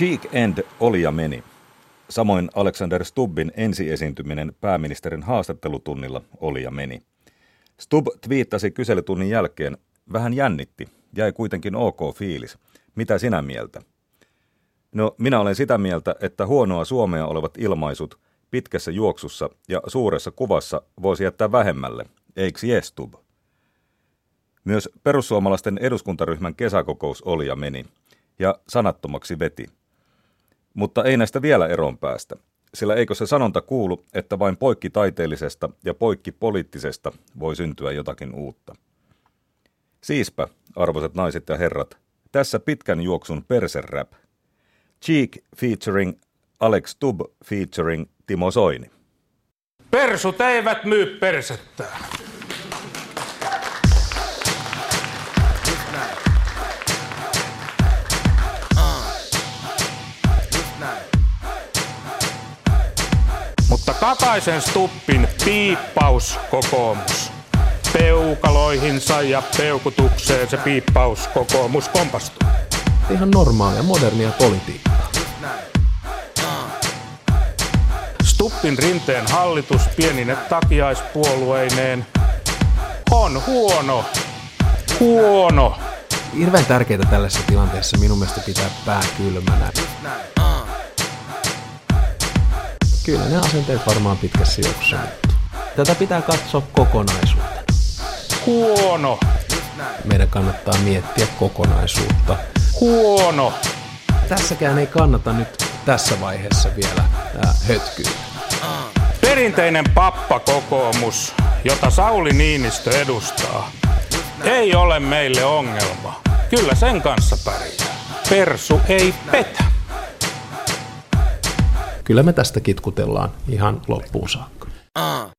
Cheek End oli ja meni. Samoin Alexander Stubbin ensiesiintyminen pääministerin haastattelutunnilla oli ja meni. Stubb twiittasi kyselytunnin jälkeen, vähän jännitti, jäi kuitenkin ok fiilis. Mitä sinä mieltä? No, minä olen sitä mieltä, että huonoa suomea olevat ilmaisut pitkässä juoksussa ja suuressa kuvassa voisi jättää vähemmälle, eikö Stub? Myös perussuomalaisten eduskuntaryhmän kesäkokous oli ja meni, ja sanattomaksi veti. Mutta ei näistä vielä eroon päästä, sillä eikö se sanonta kuulu, että vain poikki taiteellisesta ja poikki poliittisesta voi syntyä jotakin uutta. Siispä, arvoisat naiset ja herrat, tässä pitkän juoksun perserap. Cheek featuring Alex Tubb featuring Timo Soini. Persut eivät myy persettään. Mutta Kataisen Stuppin piippaus kokoomus. Peukaloihinsa ja peukutukseen se piippaus kokoomus kompastuu. Ihan normaalia, modernia politiikkaa. Stuppin rinteen hallitus pienine takiaispuolueineen on huono. Huono. Hirveän tärkeää tällaisessa tilanteessa minun mielestä pitää pää kylmänä. Kyllä ne asenteet varmaan pitkässä juoksussa. Tätä pitää katsoa kokonaisuutena. Huono. Meidän kannattaa miettiä kokonaisuutta. Huono. Tässäkään ei kannata nyt tässä vaiheessa vielä ää, hötkyä. Perinteinen pappakokoomus, jota Sauli Niinistö edustaa, ei ole meille ongelma. Kyllä sen kanssa pärjää. Persu ei petä kyllä me tästä kitkutellaan ihan loppuun saakka. Uh.